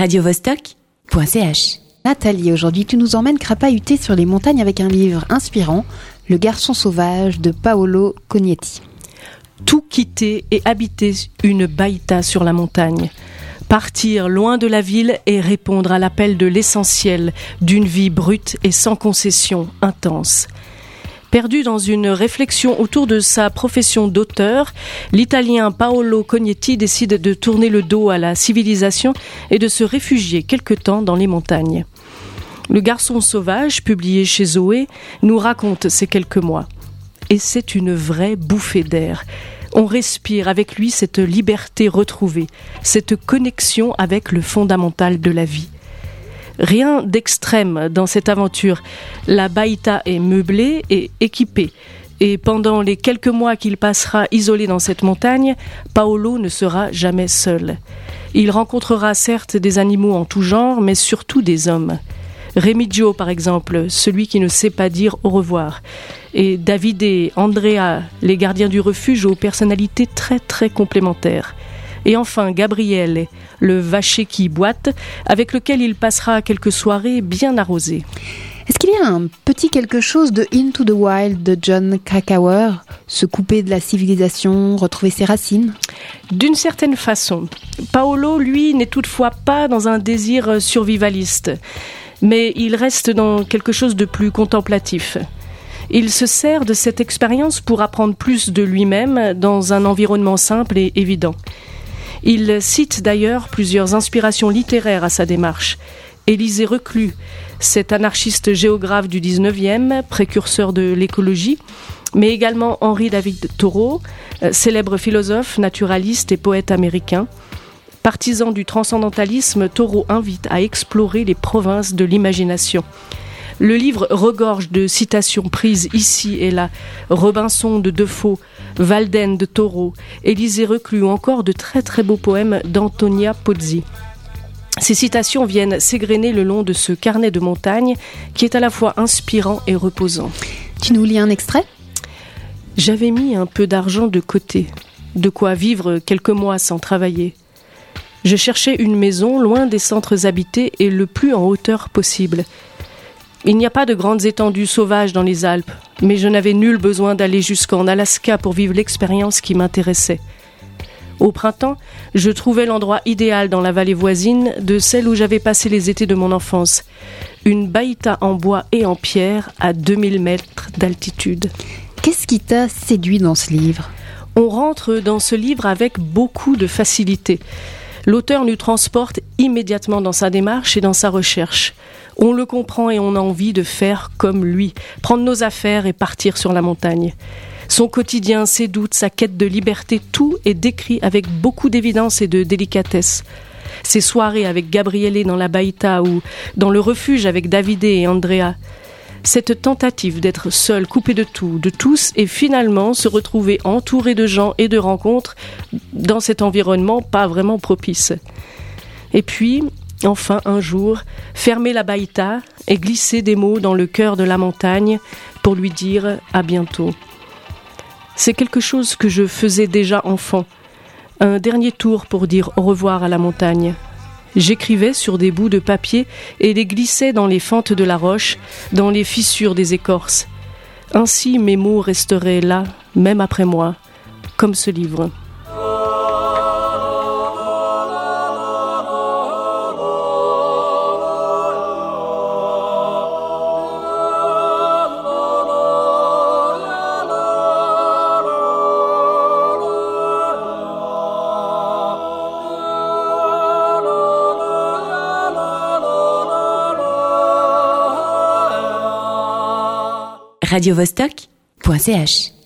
radiovostok.ch. Nathalie, aujourd'hui tu nous emmènes crapahuter sur les montagnes avec un livre inspirant, Le garçon sauvage de Paolo Cognetti. Tout quitter et habiter une baïta sur la montagne. Partir loin de la ville et répondre à l'appel de l'essentiel d'une vie brute et sans concession, intense. Perdu dans une réflexion autour de sa profession d'auteur, l'Italien Paolo Cognetti décide de tourner le dos à la civilisation et de se réfugier quelque temps dans les montagnes. Le garçon sauvage, publié chez Zoé, nous raconte ces quelques mois. Et c'est une vraie bouffée d'air. On respire avec lui cette liberté retrouvée, cette connexion avec le fondamental de la vie. Rien d'extrême dans cette aventure. La baïta est meublée et équipée. Et pendant les quelques mois qu'il passera isolé dans cette montagne, Paolo ne sera jamais seul. Il rencontrera certes des animaux en tout genre, mais surtout des hommes. Remigio, par exemple, celui qui ne sait pas dire au revoir. Et David et Andrea, les gardiens du refuge aux personnalités très très complémentaires. Et enfin, Gabriel, le vacher qui boite, avec lequel il passera quelques soirées bien arrosées. Est-ce qu'il y a un petit quelque chose de Into the Wild de John Krakauer Se couper de la civilisation, retrouver ses racines? D'une certaine façon. Paolo, lui, n'est toutefois pas dans un désir survivaliste, mais il reste dans quelque chose de plus contemplatif. Il se sert de cette expérience pour apprendre plus de lui-même dans un environnement simple et évident. Il cite d'ailleurs plusieurs inspirations littéraires à sa démarche. Élisée Reclus, cet anarchiste géographe du 19e, précurseur de l'écologie, mais également Henri David Thoreau, euh, célèbre philosophe, naturaliste et poète américain. Partisan du transcendantalisme, Thoreau invite à explorer les provinces de l'imagination. Le livre regorge de citations prises ici et là, Robinson de Defoe, Walden de Taureau, Élisée Reclus ou encore de très très beaux poèmes d'Antonia Pozzi. Ces citations viennent s'égrener le long de ce carnet de montagne qui est à la fois inspirant et reposant. Tu nous lis un extrait J'avais mis un peu d'argent de côté, de quoi vivre quelques mois sans travailler. Je cherchais une maison loin des centres habités et le plus en hauteur possible. Il n'y a pas de grandes étendues sauvages dans les Alpes, mais je n'avais nul besoin d'aller jusqu'en Alaska pour vivre l'expérience qui m'intéressait. Au printemps, je trouvais l'endroit idéal dans la vallée voisine de celle où j'avais passé les étés de mon enfance. Une baïta en bois et en pierre à 2000 mètres d'altitude. Qu'est-ce qui t'a séduit dans ce livre? On rentre dans ce livre avec beaucoup de facilité. L'auteur nous transporte immédiatement dans sa démarche et dans sa recherche. On le comprend et on a envie de faire comme lui, prendre nos affaires et partir sur la montagne. Son quotidien, ses doutes, sa quête de liberté, tout est décrit avec beaucoup d'évidence et de délicatesse. Ses soirées avec Gabriele dans la Baïta ou dans le refuge avec Davide et Andrea. Cette tentative d'être seul, coupé de tout, de tous, et finalement se retrouver entouré de gens et de rencontres dans cet environnement pas vraiment propice. Et puis, enfin, un jour, fermer la baïta et glisser des mots dans le cœur de la montagne pour lui dire à bientôt. C'est quelque chose que je faisais déjà enfant. Un dernier tour pour dire au revoir à la montagne. J'écrivais sur des bouts de papier et les glissais dans les fentes de la roche, dans les fissures des écorces. Ainsi mes mots resteraient là, même après moi, comme ce livre. radiovostok.ch